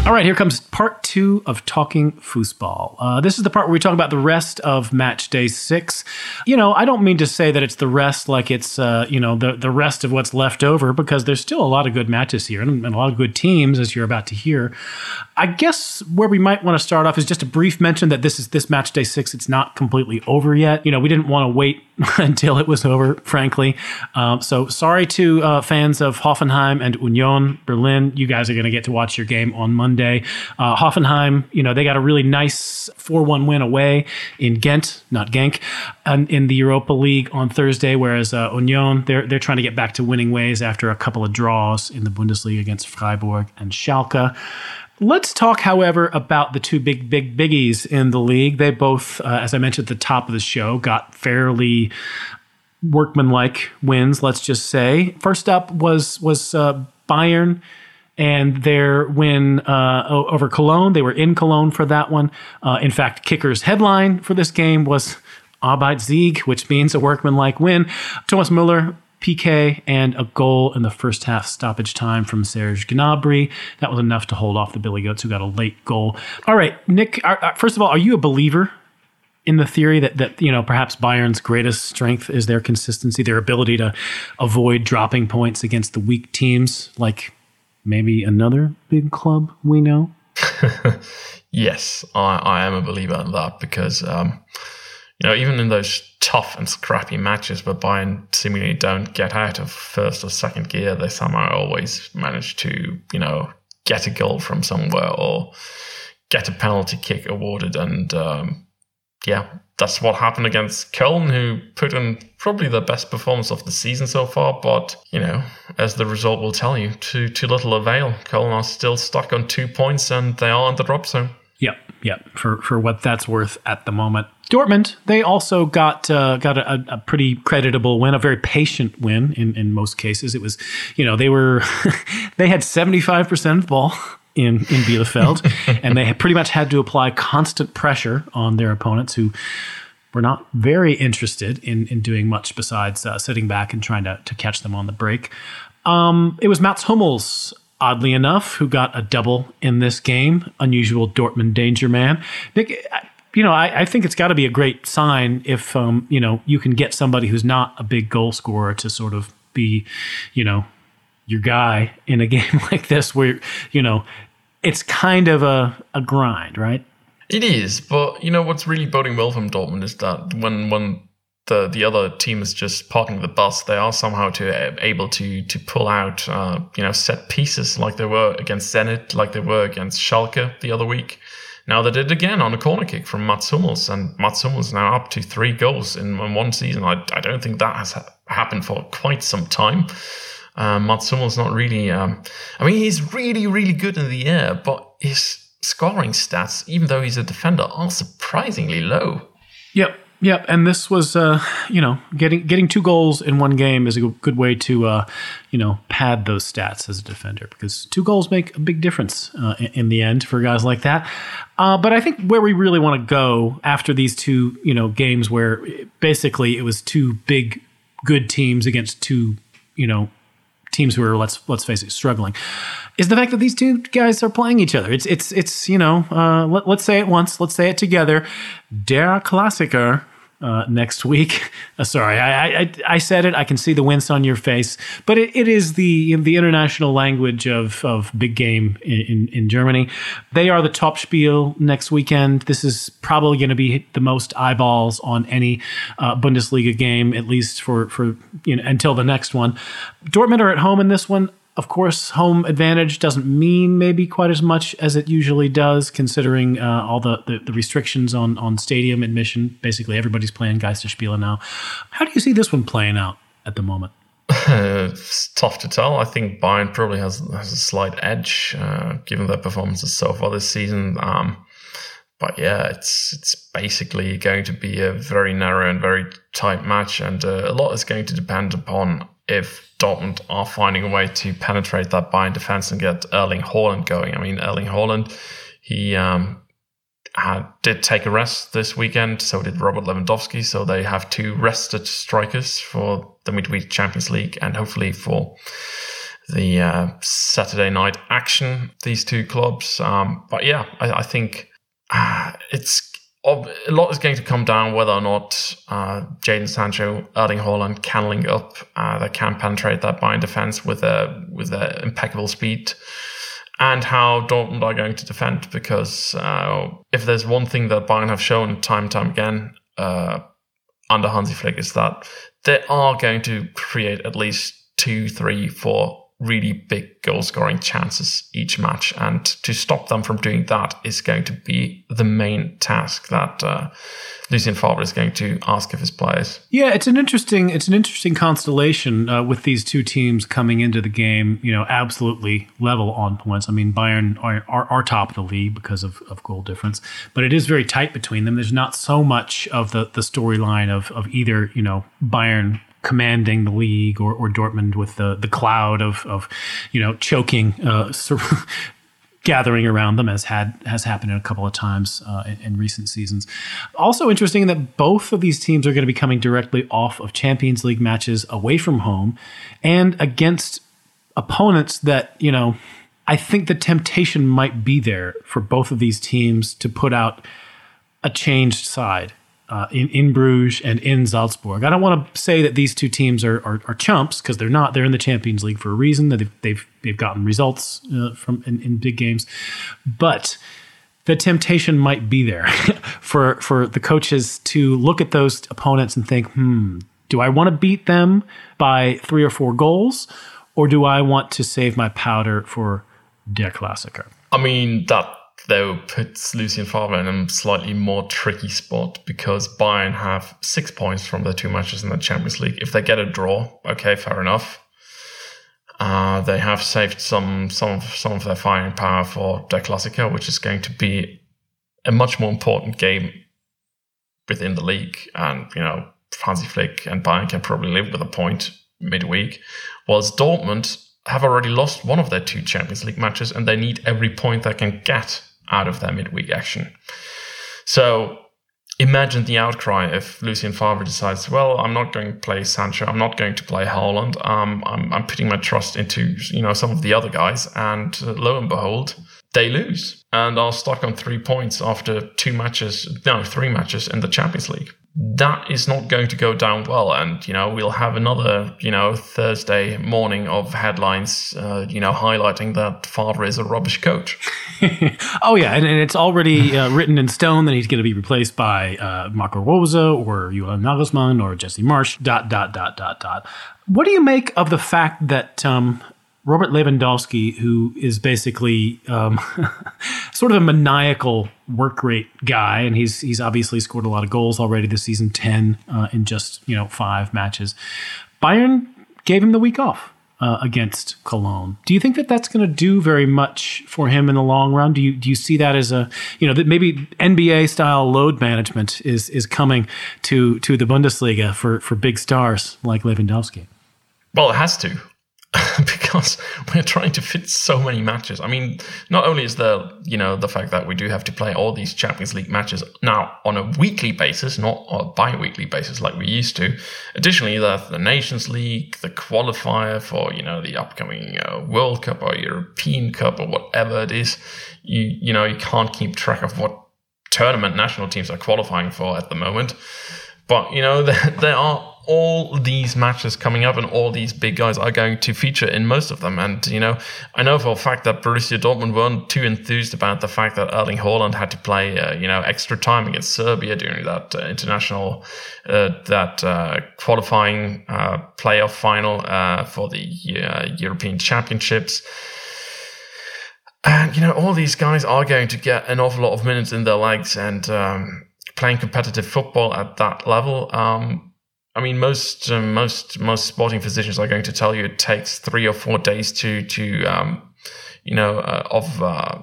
Speaker 1: All right, here comes part two of Talking Fußball. Uh, this is the part where we talk about the rest of match day six. You know, I don't mean to say that it's the rest like it's, uh, you know, the, the rest of what's left over because there's still a lot of good matches here and, and a lot of good teams, as you're about to hear. I guess where we might want to start off is just a brief mention that this is this match day six. It's not completely over yet. You know, we didn't want to wait until it was over, frankly. Um, so sorry to uh, fans of Hoffenheim and Union Berlin. You guys are going to get to watch your game on Monday. Uh, Hoffenheim, you know, they got a really nice 4 1 win away in Ghent, not Genk, and in the Europa League on Thursday, whereas uh, Union, they're, they're trying to get back to winning ways after a couple of draws in the Bundesliga against Freiburg and Schalke. Let's talk, however, about the two big, big biggies in the league. They both, uh, as I mentioned at the top of the show, got fairly workmanlike wins. Let's just say. First up was was uh, Bayern and their win uh, over Cologne. They were in Cologne for that one. Uh, in fact, Kicker's headline for this game was Arbeit Sieg, which means a workmanlike win. Thomas Muller PK and a goal in the first half stoppage time from Serge Gnabry. That was enough to hold off the Billy Goats, who got a late goal. All right, Nick. First of all, are you a believer in the theory that that you know perhaps Bayern's greatest strength is their consistency, their ability to avoid dropping points against the weak teams, like maybe another big club we know?
Speaker 2: yes, I, I, am a believer in that because um, you know even in those tough and scrappy matches where Bayern seemingly don't get out of first or second gear, they somehow always manage to, you know, get a goal from somewhere or get a penalty kick awarded. And um, yeah, that's what happened against Köln, who put in probably the best performance of the season so far. But, you know, as the result will tell you, to too little avail. Köln are still stuck on two points and they are in the drop zone.
Speaker 1: Yep, yep. For for what that's worth at the moment. Dortmund, they also got uh, got a, a, pretty creditable win, a very patient win in, in most cases. It was, you know, they were they had seventy five percent of the ball in in Bielefeld, and they had pretty much had to apply constant pressure on their opponents who were not very interested in in doing much besides uh, sitting back and trying to to catch them on the break. Um, it was Mats Hummels oddly enough, who got a double in this game. Unusual Dortmund danger man. Nick, you know, I, I think it's got to be a great sign if, um, you know, you can get somebody who's not a big goal scorer to sort of be, you know, your guy in a game like this where, you know, it's kind of a, a grind, right?
Speaker 2: It is, but you know what's really boding well from Dortmund is that when when the the other team is just parking the bus, they are somehow to able to to pull out uh, you know set pieces like they were against Zenit, like they were against Schalke the other week. Now they did again on a corner kick from Mats Hummels, and Mats Hummels now up to three goals in, one season. I, I don't think that has ha- happened for quite some time. Um, Mats Hummels not really. Um, I mean, he's really really good in the air, but his scoring stats, even though he's a defender, are surprisingly low.
Speaker 1: Yep, Yep, and this was, uh, you know, getting getting two goals in one game is a good way to, uh, you know, pad those stats as a defender because two goals make a big difference uh, in, the end for guys like that. Uh, but I think where we really want to go after these two, you know, games where basically it was two big good teams against two, you know, teams who are let's let's face it struggling is the fact that these two guys are playing each other. It's it's it's you know uh, let, us say it once, let's say it together. Der Klassiker uh, next week. Uh, sorry, I, I, I said it. I can see the wince on your face, but it, it is the the international language of of big game in, in, Germany. They are the top spiel next weekend. This is probably going to be the most eyeballs on any uh, Bundesliga game, at least for for you know until the next one. Dortmund are at home in this one. Of course, home advantage doesn't mean maybe quite as much as it usually does, considering uh, all the, the, the, restrictions on, on stadium admission. Basically, everybody's playing Geisterspiele now. How do you see this one playing out at the moment?
Speaker 2: it's tough to tell. I think Bayern probably has has a slight edge uh, given their performances so far this season. Um, but yeah, it's it's basically going to be a very narrow and very tight match, and uh, a lot is going to depend upon if Dortmund are finding a way to penetrate that Bayern defense and get Erling Haaland going. I mean, Erling Haaland, he um, had, did take a rest this weekend, so did Robert Lewandowski. So they have two rested strikers for the midweek Champions League and hopefully for the uh, Saturday night action. These two clubs, um, but yeah, I, I think it's a lot is going to come down whether or not uh, Jadon Sancho, Erling Haaland can link up, uh, that can penetrate that Bayern defense with a with a impeccable speed, and how Dortmund are going to defend. Because uh, if there's one thing that Bayern have shown time and time again uh, under Hansi Flick is that they are going to create at least two, three, four really big goal scoring chances each match. And to stop them from doing that is going to be the main task that uh, Lucien Favre is going to ask of his players.
Speaker 1: Yeah, it's an interesting it's an interesting constellation uh, with these two teams coming into the game. You know, absolutely level on points. I mean, Bayern are, are, are top of the league because of, of goal difference, but it is very tight between them. There's not so much of the the storyline of of either you know Bayern commanding the league or, or Dortmund with the the cloud of of you know choking uh, gathering around them as had has happened a couple of times uh, in, in, recent seasons. Also interesting that both of these teams are going to be coming directly off of Champions League matches away from home and against opponents that you know I think the temptation might be there for both of these teams to put out a changed side uh, in, in Bruges and in Salzburg. I don't want to say that these two teams are, are, are chumps because they're not. They're in the Champions League for a reason. That they've, they've, they've gotten results uh, from in, in, big games, but the temptation might be there for for the coaches to look at those opponents and think, hmm, do I want to beat them by three or four goals, or do I want to save my powder for Der Klassiker?
Speaker 2: I mean that though puts Lucien Favre in a slightly more tricky spot because Bayern have six points from the two matches in the Champions League. If they get a draw, okay, fair enough. Uh, they have saved some some of, some of their firing power for Der Klassiker, which is going to be a much more important game within the league. And you know, Hansi Flick and Bayern can probably live with a point midweek, whilst Dortmund have already lost one of their two Champions League matches, and they need every point they can get out of their midweek action. So imagine the outcry if Lucien Favre decides, well, I'm not going to play Sancho, I'm not going to play Haaland, um, I'm, I'm putting my trust into you know some of the other guys, and uh, lo and behold, they lose and are stuck on three points after two matches, no, three matches in the Champions League that is not going to go down well. And, you know, we'll have another, you know, Thursday morning of headlines, uh, you know, highlighting that Favre is a rubbish coach.
Speaker 1: oh, yeah. And, and it's already uh, written in stone that he's going to be replaced by uh, Marco Rose or Julian Nagelsmann or Jesse Marsch, dot, dot, dot, dot, dot. What do you make of the fact that um, Robert Lewandowski, who is basically um, sort of a maniacal work rate guy, and he's he's obviously scored a lot of goals already this season, ten uh, in just you know five matches. Bayern gave him the week off uh, against Cologne. Do you think that that's going to do very much for him in the long run? Do you do you see that as a you know that maybe NBA style load management is is coming to to the Bundesliga for for big stars like Lewandowski?
Speaker 2: Well, it has to. because we're trying to fit so many matches. I mean, not only is there, you know, the fact that we do have to play all these Champions League matches now on a weekly basis, not a bi-weekly basis like we used to. Additionally, there's the Nations League, the qualifier for, you know, the upcoming uh, World Cup or European Cup or whatever it is. You, you know, you can't keep track of what tournament national teams are qualifying for at the moment. But you know, there, there are all these matches coming up, and all these big guys are going to feature in most of them. And you know, I know for a fact that Borussia Dortmund weren't too enthused about the fact that Erling Haaland had to play, uh, you know, extra time against Serbia during that uh, international, uh, that uh, qualifying uh, playoff final uh, for the European Championships. And you know, all these guys are going to get an awful lot of minutes in their legs, and um, playing competitive football at that level. Um, I mean, most um, most most sporting physicians are going to tell you it takes three or four days to to um, you know uh, of uh,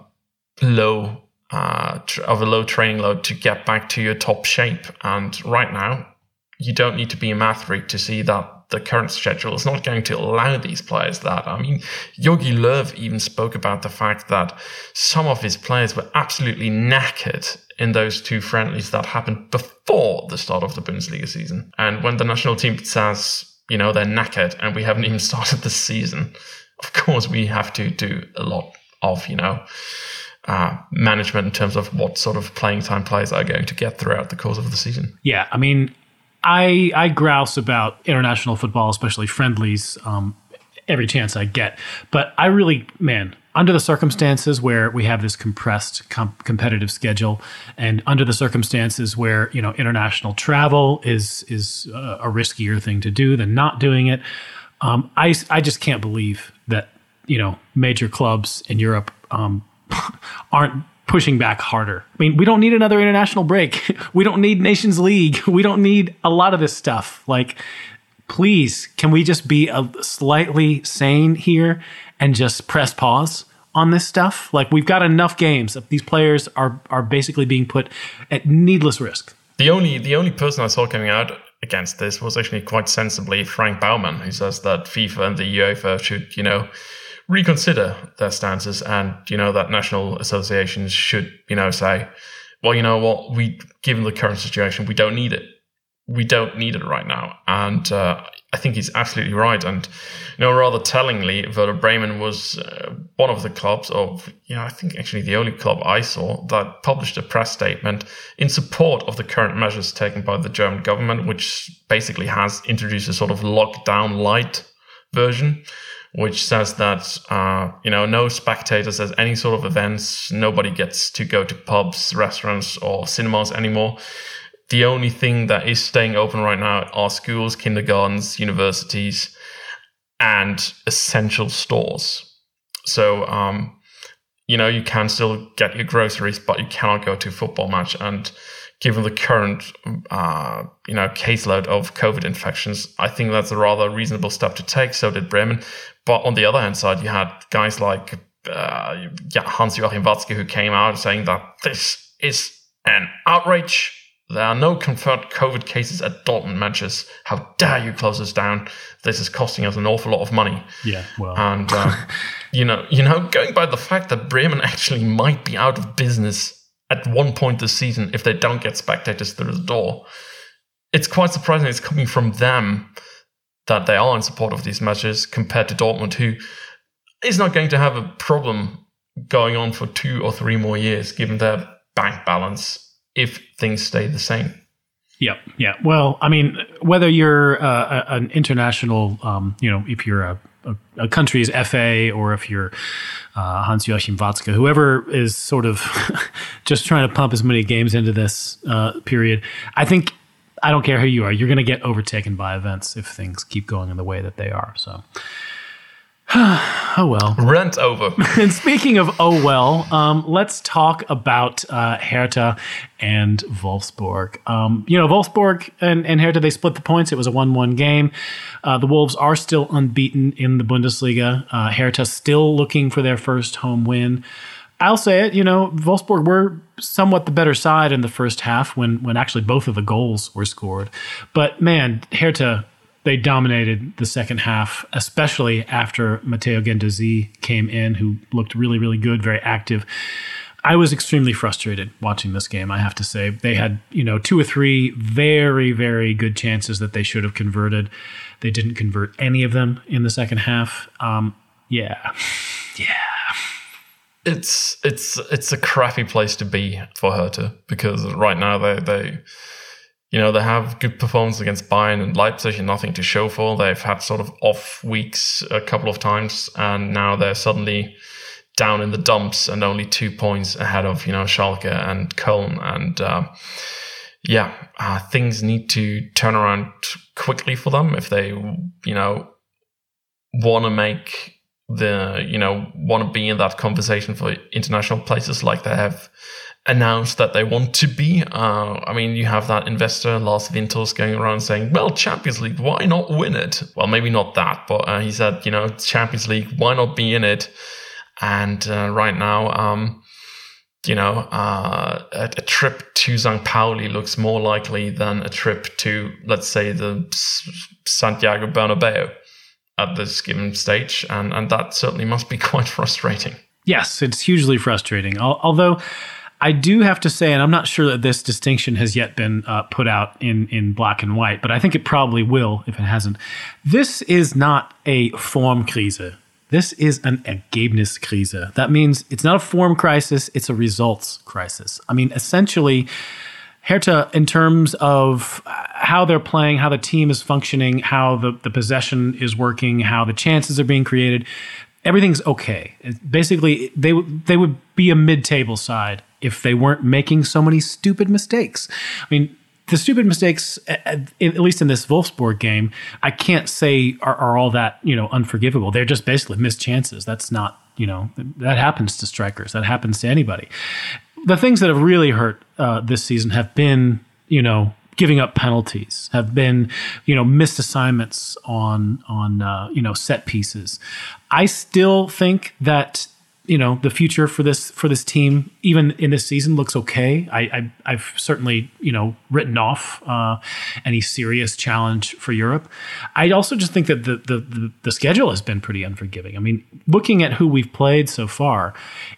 Speaker 2: low uh, tr- of a low training load to get back to your top shape. And right now, you don't need to be a math freak to see that the current schedule is not going to allow these players that. I mean, Jogi Löw even spoke about the fact that some of his players were absolutely knackered in those two friendlies that happened before the start of the Bundesliga season. And when the national team says, you know, they're knackered and we haven't even started the season, of course we have to do a lot of, you know, uh, management in terms of what sort of playing time players are going to get throughout the course of the season.
Speaker 1: Yeah, I mean, I I grouse about international football, especially friendlies, um, every chance I get. But I really, man, under the circumstances where we have this compressed com- competitive schedule, and under the circumstances where you know international travel is is uh, a riskier thing to do than not doing it, um, I I just can't believe that you know major clubs in Europe um, aren't pushing back harder. I mean, we don't need another international break. we don't need Nations League. We don't need a lot of this stuff. Like, please, can we just be a slightly sane here and just press pause on this stuff? Like, we've got enough games. These players are are basically being put at needless risk.
Speaker 2: The only the only person I saw coming out against this was actually quite sensibly Frank Baumann, who says that FIFA and the UEFA should, you know, reconsider their stances and, you know, that national associations should, you know, say, well, you know what, we, given the current situation, we don't need it. We don't need it right now. And uh, I think he's absolutely right. And, you know, rather tellingly, Werder Bremen was uh, one of the clubs of, you know, I think actually the only club I saw that published a press statement in support of the current measures taken by the German government, which basically has introduced a sort of lockdown light version which says that uh, you know no spectators at any sort of events. Nobody gets to go to pubs, restaurants, or cinemas anymore. The only thing that is staying open right now are schools, kindergartens, universities, and essential stores. So um, you know you can still get your groceries, but you cannot go to a football match and given the current uh, you know caseload of COVID infections, I think that's a rather reasonable step to take. So did Bremen. But on the other hand side, you had guys like uh, yeah, Hans Joachim Watzke who came out saying that this is an outrage. There are no confirmed COVID cases at Dortmund matches. How dare you close us down? This is costing us an awful lot of money.
Speaker 1: Yeah, well,
Speaker 2: and uh, you know, you know, going by the fact that Bremen actually might be out of business at one point this season if they don't get spectators through the door. It's quite surprising it's coming from them that they are in support of these measures compared to Dortmund, who is not going to have a problem going on for two or three more years, given their bank balance, if things stay the same.
Speaker 1: Yeah, yeah. Well, I mean, whether you're uh, an international, um, you know, if you're a, a, a, country's FA or if you're uh, Hans Joachim Watzke, whoever is sort of just trying to pump as many games into this uh, period, I think I don't care who you are, you're going to get overtaken by events if things keep going in the way that they are. So. oh well.
Speaker 2: Rent over.
Speaker 1: and speaking of oh well, um, let's talk about uh, Hertha and Wolfsburg. Um, you know, Wolfsburg and, and Hertha, they split the points. It was a 1 1 game. Uh, the Wolves are still unbeaten in the Bundesliga. Uh, Hertha still looking for their first home win. I'll say it, you know, Wolfsburg were somewhat the better side in the first half when when actually both of the goals were scored. But man, Hertha they dominated the second half, especially after Matteo Guendouzi came in, who looked really, really good, very active. I was extremely frustrated watching this game. I have to say they had you know two or three very, very good chances that they should have converted. They didn't convert any of them in the second half. Um, yeah, yeah
Speaker 2: it's it's it's a crappy place to be for Hertha because right now they they you know, they have good performance against Bayern and Leipzig and nothing to show for. They've had sort of off weeks a couple of times, and now they're suddenly down in the dumps and only two points ahead of, you know, Schalke and Köln. And uh, yeah, uh, things need to turn around quickly for them if they, you know, want to make the, you know, want to be in that conversation for international places like they have announced that they want to be. Uh, I mean, you have that investor, Lars Windhorst, going around saying, well, Champions League, why not win it? Well, maybe not that, but uh, he said, you know, Champions League, why not be in it? And uh, right now, um, you know, uh, a, a, trip to St. Pauli looks more likely than a trip to, let's say, the Santiago Bernabeu at this given stage. And, and that certainly must be quite frustrating.
Speaker 1: Yes, it's hugely frustrating. Although, I do have to say, and I'm not sure that this distinction has yet been uh, put out in, in black and white, but I think it probably will if it hasn't. This is not a form krise. This is an Ergebniskrise. That means it's not a form crisis, it's a results crisis. I mean, essentially, Hertha, in terms of how they're playing, how the team is functioning, how the, the possession is working, how the chances are being created, everything's okay. Basically, they they would be a mid-table side if they weren't making so many stupid mistakes. I mean, the stupid mistakes, at, least in this Wolfsburg game, I can't say are, are, all that you know unforgivable. They're just basically missed chances. That's not you know that happens to strikers. That happens to anybody. The things that have really hurt uh, this season have been you know giving up penalties, have been you know missed assignments on on uh, you know set pieces. I still think that you know the future for this for this team even in this season looks okay. I, I have certainly you know written off uh, any serious challenge for europe. I also just think that the, the, the the schedule has been pretty unforgiving. I mean looking at who we've played so far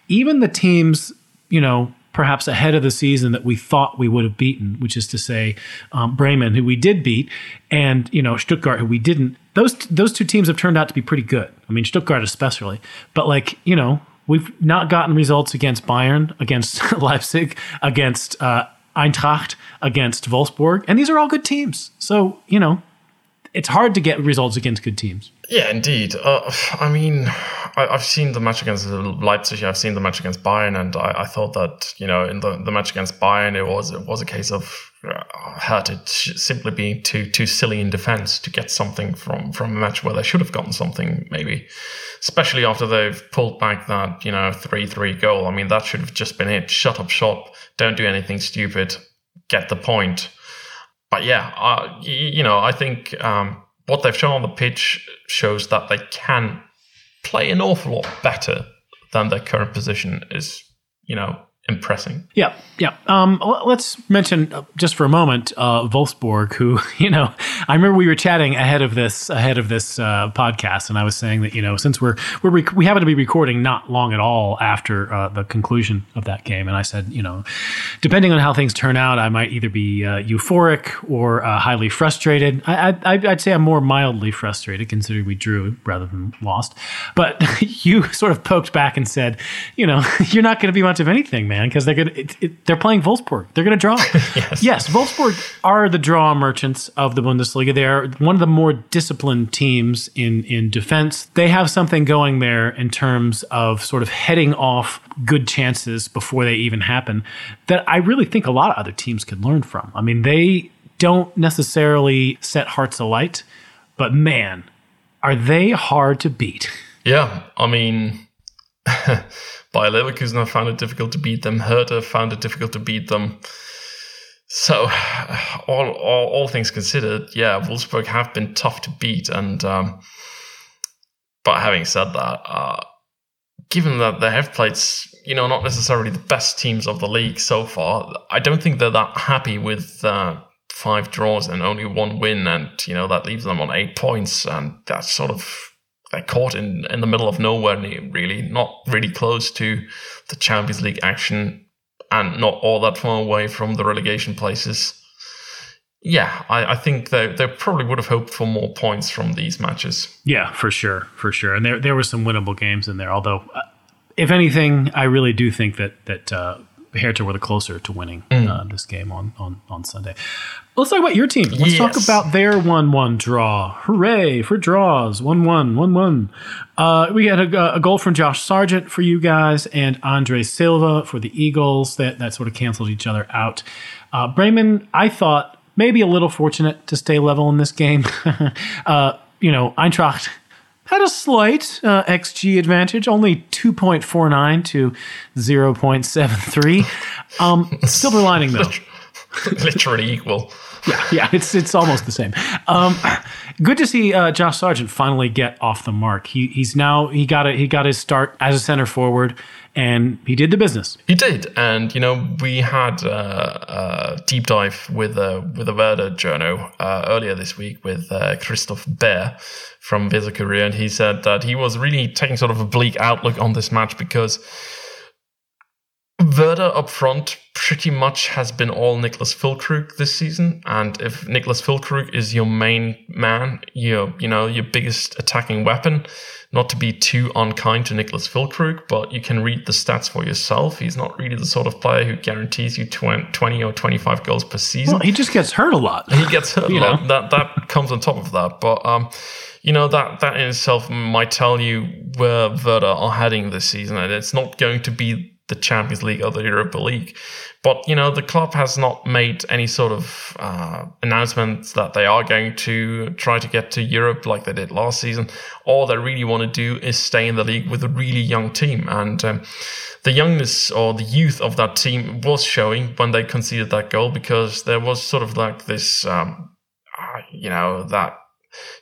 Speaker 1: even the teams you know perhaps ahead of the season that we thought we would have beaten, which is to say, um, Bremen, who we did beat, and you know Stuttgart, who we didn't. Those those two teams have turned out to be pretty good. I mean, Stuttgart especially, but like you know, We've not gotten results against Bayern, against Leipzig, against uh, Eintracht, against Wolfsburg, and these are all good teams. So you know, it's hard to get results against good teams.
Speaker 2: Yeah, indeed. Uh, I mean, I, have seen the match against Leipzig. I've seen the match against Bayern, and I, I, thought that you know, in the, the match against Bayern, it was it was a case of uh, Hertha simply being too too silly in defense to get something from from a match where they should have gotten something, maybe especially after they've pulled back that, you know, 3 3 goal. I mean, that should have just been it. Shut up shop. Don't do anything stupid. Get the point. But yeah, you know, I think um, what they've shown on the pitch shows that they can play an awful lot better than their current position is, you know, impressing.
Speaker 1: Yeah, yeah. Um, let's mention uh, just for a moment uh, Wolfsburg, who you know, I remember we were chatting ahead of this ahead of this uh, podcast, and I was saying that you know, since we're we're rec- we happen to be recording not long at all after uh, the conclusion of that game, and I said, you know, depending on how things turn out, I might either be uh, euphoric or uh, highly frustrated. I, I'd say I'm more mildly frustrated, considering we drew rather than lost. But you sort of poked back and said, you know, you're not going to be much of anything, man man, because they're gonna it, it, they're playing Wolfsburg. They're gonna draw. yes. yes, Wolfsburg are the draw merchants of the Bundesliga. They are one of the more disciplined teams in in defense. They have something going there in terms of sort of heading off good chances before they even happen that I really think a lot of other teams could learn from. I mean, they don't necessarily set hearts alight, but man, are they hard to beat.
Speaker 2: Yeah, I mean Bayer Leverkusen found it difficult to beat them. Hertha found it difficult to beat them. So, all, all, all things considered, yeah, Wolfsburg have been tough to beat. And um, but having said that, uh, given that they have played, you know, not necessarily the best teams of the league so far, I don't think they're that happy with uh, five draws and only one win, and you know that leaves them on eight points, and that's sort of they're caught in in the middle of nowhere, really, not really close to the Champions League action, and not all that far away from the relegation places. Yeah, I, I think they they probably would have hoped for more points from these matches.
Speaker 1: Yeah, for sure, for sure, and there there were some winnable games in there. Although, uh, if anything, I really do think that that. Uh, Hertha were the closer to winning uh, this game on, on, on Sunday. Let's talk about your team. Let's talk about their 1 1 draw. Hooray for draws. 1 1, 1 1. Uh, we had a, a goal from Josh Sargent for you guys and Andre Silva for the Eagles. That, that sort of canceled each other out. Uh, Bremen, I thought, maybe a little fortunate to stay level in this game. uh, you know, Eintracht had a slight uh, XG advantage, only 2.49 to 0.73. Um, silver lining, though.
Speaker 2: Literally equal.
Speaker 1: yeah, yeah, it's it's almost the same. Um, good to see uh, Josh Sargent finally get off the mark. He he's now he got a, he got his start as a center forward, and he did the business.
Speaker 2: He did, and you know we had uh, a deep dive with uh, with a Werder journo uh, earlier this week with uh, Christoph Bear from Weser-Kurier, and he said that he was really taking sort of a bleak outlook on this match because Werder up front pretty much has been all Niclas Füllkrug this season, and if Niclas Füllkrug is your main man, your you know your biggest attacking weapon, not to be too unkind to Niclas Füllkrug, but you can read the stats for yourself. He's not really the sort of player who guarantees you 20 20 or 25 goals per season
Speaker 1: He just gets hurt a lot.
Speaker 2: he gets hurt a
Speaker 1: You
Speaker 2: lot.
Speaker 1: know.
Speaker 2: That that comes on top of that. But um, you know that that in itself might tell you where Werder are heading this season, and it's not going to be the Champions League or the Europa League. But you know the club has not made any sort of uh, announcements that they are going to try to get to Europe like they did last season. All they really want to do is stay in the league with a really young team, and um, the youngness or the youth of that team was showing when they conceded that goal because there was sort of like this, um, uh, you know, that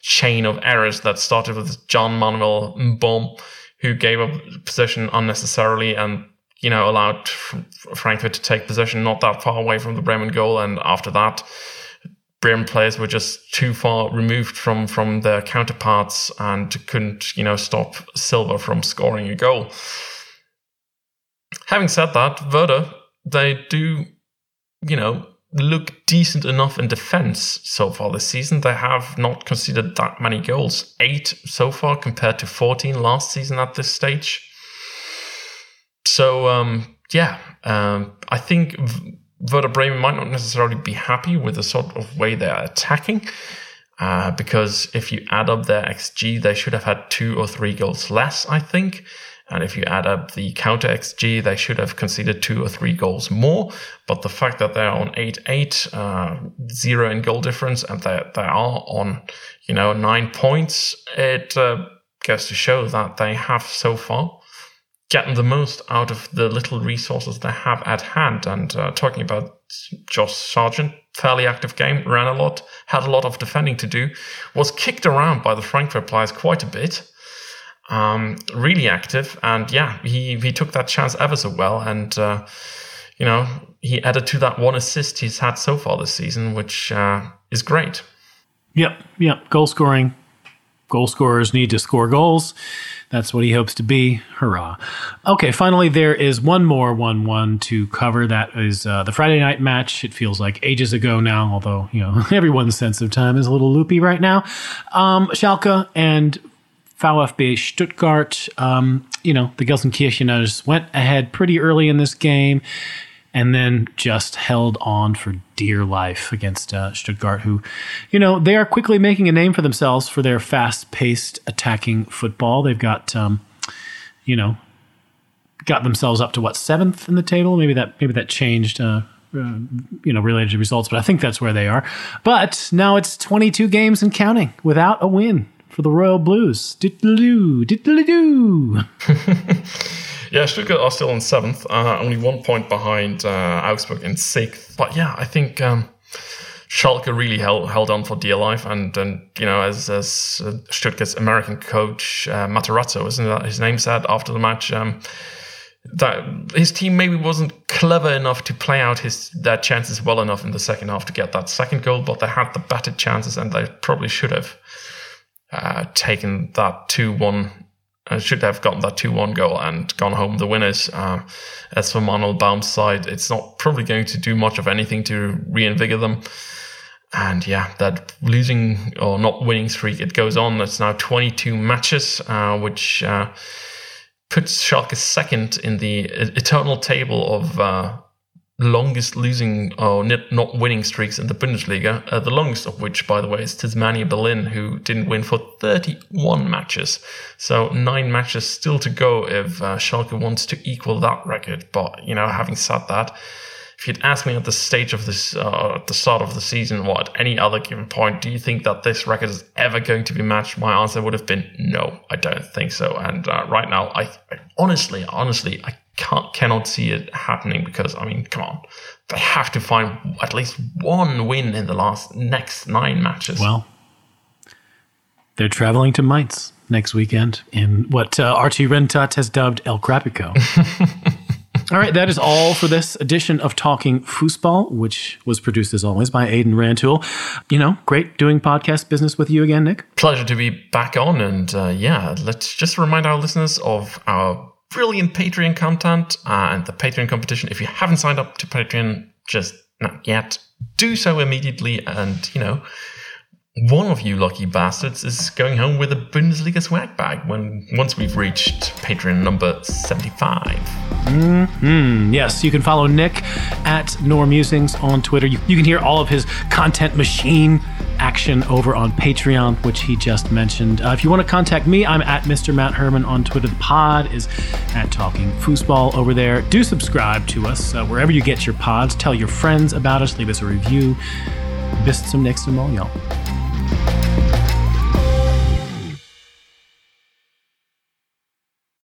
Speaker 2: chain of errors that started with Jean-Manuel Mbom, who gave up possession unnecessarily and you know allowed Frankfurt to take possession not that far away from the Bremen goal, and after that. Bremen players were just too far removed from from their counterparts and couldn't, you know, stop Silva from scoring a goal. Having said that, Werder, they do, you know, look decent enough in defense so far this season. They have not conceded that many goals, eight so far compared to 14 last season at this stage. So, um, yeah, um, I think Werder Bremen might not necessarily be happy with the sort of way they are attacking. Uh, because if you add up their XG, they should have had two or three goals less, I think. And if you add up the counter XG, they should have conceded two or three goals more. But the fact that they're on 8 8, uh, zero in goal difference, and they, they are on, you know, nine points, it uh, goes to show that they have so far getting the most out of the little resources they have at hand. And uh, talking about Josh Sargent, fairly active game, ran a lot, had a lot of defending to do, was kicked around by the Frankfurt players quite a bit. Um, really active, and yeah, he he took that chance ever so well, and uh, you know he added to that one assist he's had so far this season, which uh, is great.
Speaker 1: Yep, yep. Goal scoring. Goal scorers need to score goals. That's what he hopes to be. Hurrah. Okay, finally, there is one more 1 1 to cover. That is uh, the Friday night match. It feels like ages ago now, although, you know, everyone's sense of time is a little loopy right now. Um, Schalke and VfB Stuttgart, um, you know, the Gelsenkircheners went ahead pretty early in this game and then just held on for dear life against uh, Stuttgart, who, you know, they are quickly making a name for themselves for their fast paced attacking football. They've got, um, you know, got themselves up to what, seventh in the table? Maybe that, maybe that changed. Uh, uh, you know, related to results, but I think that's where they are. But now it's 22 games and counting without a win for the Royal Blues. Diddly-doo, diddly-doo.
Speaker 2: Yeah, Stuttgart are still in seventh, uh, only one point behind uh, Augsburg in sixth. But yeah, I think um, Schalke really held, held on for dear life. And, and you know, as, as uh, Stuttgart's American coach, uh, Matarazzo, isn't that his name said after the match, um, that his team maybe wasn't clever enough to play out his their chances well enough in the second half to get that second goal, but they had the better chances and they probably should have uh, taken that 2 1 uh, should have gotten that 2-1 goal and gone home the winners. Uh, as for Manuel Baum's side, it's not probably going to do much of anything to reinvigorate them. And yeah, that losing or not winning streak, it goes on. It's now 22 matches, uh, which uh, puts Schalke second in the eternal table of uh, longest losing or not winning streaks in the Bundesliga. Uh, the longest of which, by the way, is Tasmania Berlin, who didn't win for 31 matches. So nine matches still to go if uh, Schalke wants to equal that record. But you know, having said that, if you'd asked me at the stage of this, uh, at the start of the season, or at any other given point, do you think that this record is ever going to be matched? My answer would have been no, I don't think so. And uh, right now, I, I honestly, honestly, I cannot see it happening because, I mean, come on. They have to find at least one win in the last next nine matches.
Speaker 1: Well, they're traveling to Mainz next weekend in what uh, Archie Rhind-Tutt has dubbed El Crapico. all right, that is all for this edition of Talking Fußball, which was produced as always by Aidan Rantoul. You know, great doing podcast business with you again, Nick.
Speaker 2: Pleasure to be back on. And uh, yeah, let's just remind our listeners of our brilliant Patreon content uh, and the Patreon competition. If you haven't signed up to Patreon just not yet, do so immediately. And, you know, one of you lucky bastards is going home with a Bundesliga swag bag when once we've reached Patreon number 75.
Speaker 1: Mm-hmm. Yes, you can follow Nick at Musings on Twitter. You, you can hear all of his content machine action over on Patreon, which he just mentioned. Uh, if you want to contact me, I'm at Mr. Matt Herman on Twitter. The pod is at Talking Fußball over there. Do subscribe to us uh, wherever you get your pods. Tell your friends about us. Leave us a review. Bis zum nächsten Mal, y'all you